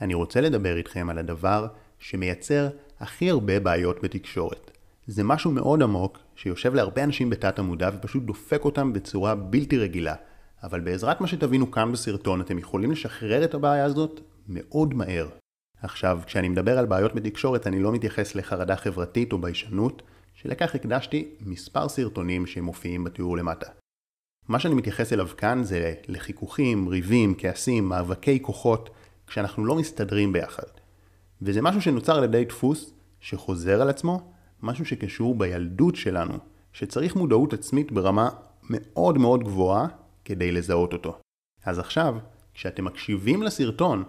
אני רוצה לדבר איתכם על הדבר שמייצר הכי הרבה בעיות בתקשורת. זה משהו מאוד עמוק שיושב להרבה אנשים בתת המודע ופשוט דופק אותם בצורה בלתי רגילה. אבל בעזרת מה שתבינו כאן בסרטון אתם יכולים לשחרר את הבעיה הזאת מאוד מהר. עכשיו, כשאני מדבר על בעיות בתקשורת אני לא מתייחס לחרדה חברתית או ביישנות, שלכך הקדשתי מספר סרטונים שמופיעים בתיאור למטה. מה שאני מתייחס אליו כאן זה לחיכוכים, ריבים, כעסים, מאבקי כוחות, כשאנחנו לא מסתדרים ביחד. וזה משהו שנוצר על ידי דפוס שחוזר על עצמו, משהו שקשור בילדות שלנו, שצריך מודעות עצמית ברמה מאוד מאוד גבוהה כדי לזהות אותו. אז עכשיו, כשאתם מקשיבים לסרטון,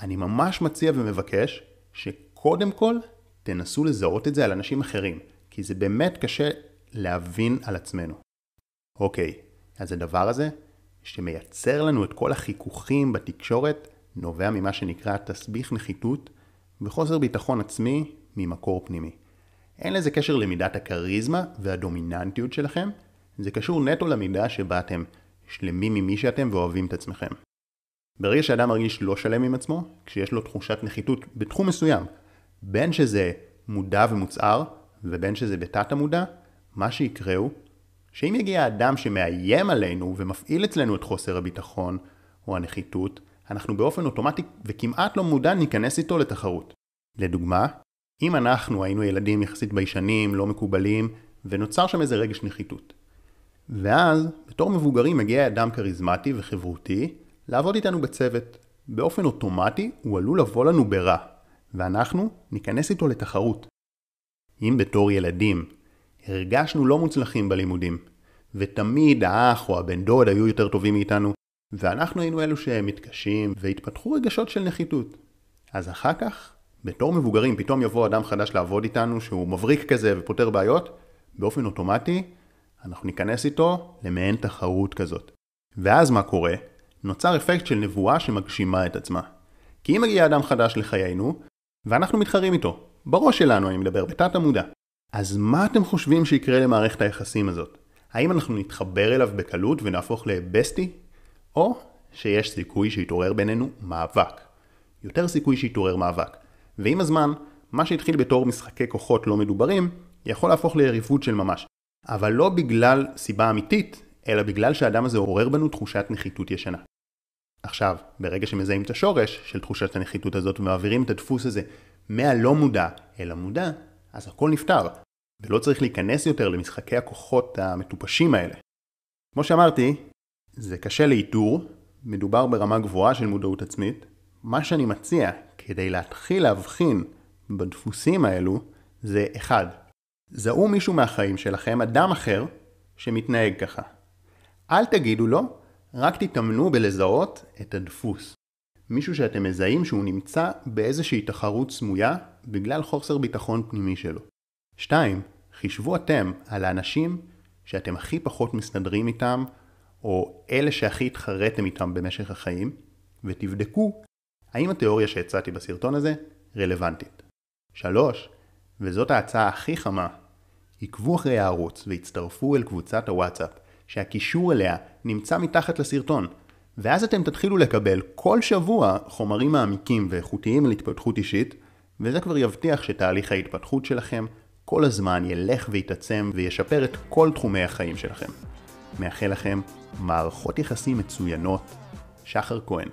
אני ממש מציע ומבקש שקודם כל תנסו לזהות את זה על אנשים אחרים, כי זה באמת קשה להבין על עצמנו. אוקיי, אז הדבר הזה, שמייצר לנו את כל החיכוכים בתקשורת, נובע ממה שנקרא תסביך נחיתות וחוסר ביטחון עצמי ממקור פנימי. אין לזה קשר למידת הכריזמה והדומיננטיות שלכם, זה קשור נטו למידה שבה אתם שלמים ממי שאתם ואוהבים את עצמכם. ברגע שאדם מרגיש לא שלם עם עצמו, כשיש לו תחושת נחיתות בתחום מסוים, בין שזה מודע ומוצהר, ובין שזה בתת המודע, מה שיקרה הוא שאם יגיע אדם שמאיים עלינו ומפעיל אצלנו את חוסר הביטחון או הנחיתות, אנחנו באופן אוטומטי וכמעט לא מודע ניכנס איתו לתחרות. לדוגמה, אם אנחנו היינו ילדים יחסית ביישנים, לא מקובלים, ונוצר שם איזה רגש נחיתות. ואז, בתור מבוגרים מגיע אדם כריזמטי וחברותי לעבוד איתנו בצוות. באופן אוטומטי הוא עלול לבוא לנו ברע, ואנחנו ניכנס איתו לתחרות. אם בתור ילדים הרגשנו לא מוצלחים בלימודים, ותמיד האח או הבן דוד היו יותר טובים מאיתנו, ואנחנו היינו אלו שמתקשים והתפתחו רגשות של נחיתות. אז אחר כך, בתור מבוגרים, פתאום יבוא אדם חדש לעבוד איתנו שהוא מבריק כזה ופותר בעיות, באופן אוטומטי אנחנו ניכנס איתו למעין תחרות כזאת. ואז מה קורה? נוצר אפקט של נבואה שמגשימה את עצמה. כי אם מגיע אדם חדש לחיינו, ואנחנו מתחרים איתו, בראש שלנו אני מדבר, בתת המודע. אז מה אתם חושבים שיקרה למערכת היחסים הזאת? האם אנחנו נתחבר אליו בקלות ונהפוך לבסטי? או שיש סיכוי שיתעורר בינינו מאבק. יותר סיכוי שיתעורר מאבק. ועם הזמן, מה שהתחיל בתור משחקי כוחות לא מדוברים, יכול להפוך ליריבות של ממש. אבל לא בגלל סיבה אמיתית, אלא בגלל שהאדם הזה עורר בנו תחושת נחיתות ישנה. עכשיו, ברגע שמזהים את השורש של תחושת הנחיתות הזאת ומעבירים את הדפוס הזה מהלא מודע אל המודע, אז הכל נפתר, ולא צריך להיכנס יותר למשחקי הכוחות המטופשים האלה. כמו שאמרתי, זה קשה לאיתור, מדובר ברמה גבוהה של מודעות עצמית. מה שאני מציע כדי להתחיל להבחין בדפוסים האלו זה אחד, זהו מישהו מהחיים שלכם, אדם אחר, שמתנהג ככה. אל תגידו לו, רק תתאמנו בלזהות את הדפוס. מישהו שאתם מזהים שהוא נמצא באיזושהי תחרות סמויה בגלל חוסר ביטחון פנימי שלו. 2. חישבו אתם על האנשים שאתם הכי פחות מסתדרים איתם, או אלה שהכי התחרתם איתם במשך החיים, ותבדקו האם התיאוריה שהצעתי בסרטון הזה רלוונטית. 3. וזאת ההצעה הכי חמה, עקבו אחרי הערוץ והצטרפו אל קבוצת הוואטסאפ, שהקישור אליה נמצא מתחת לסרטון, ואז אתם תתחילו לקבל כל שבוע חומרים מעמיקים ואיכותיים על התפתחות אישית, וזה כבר יבטיח שתהליך ההתפתחות שלכם כל הזמן ילך ויתעצם וישפר את כל תחומי החיים שלכם. מאחל לכם מערכות יחסים מצוינות, שחר כהן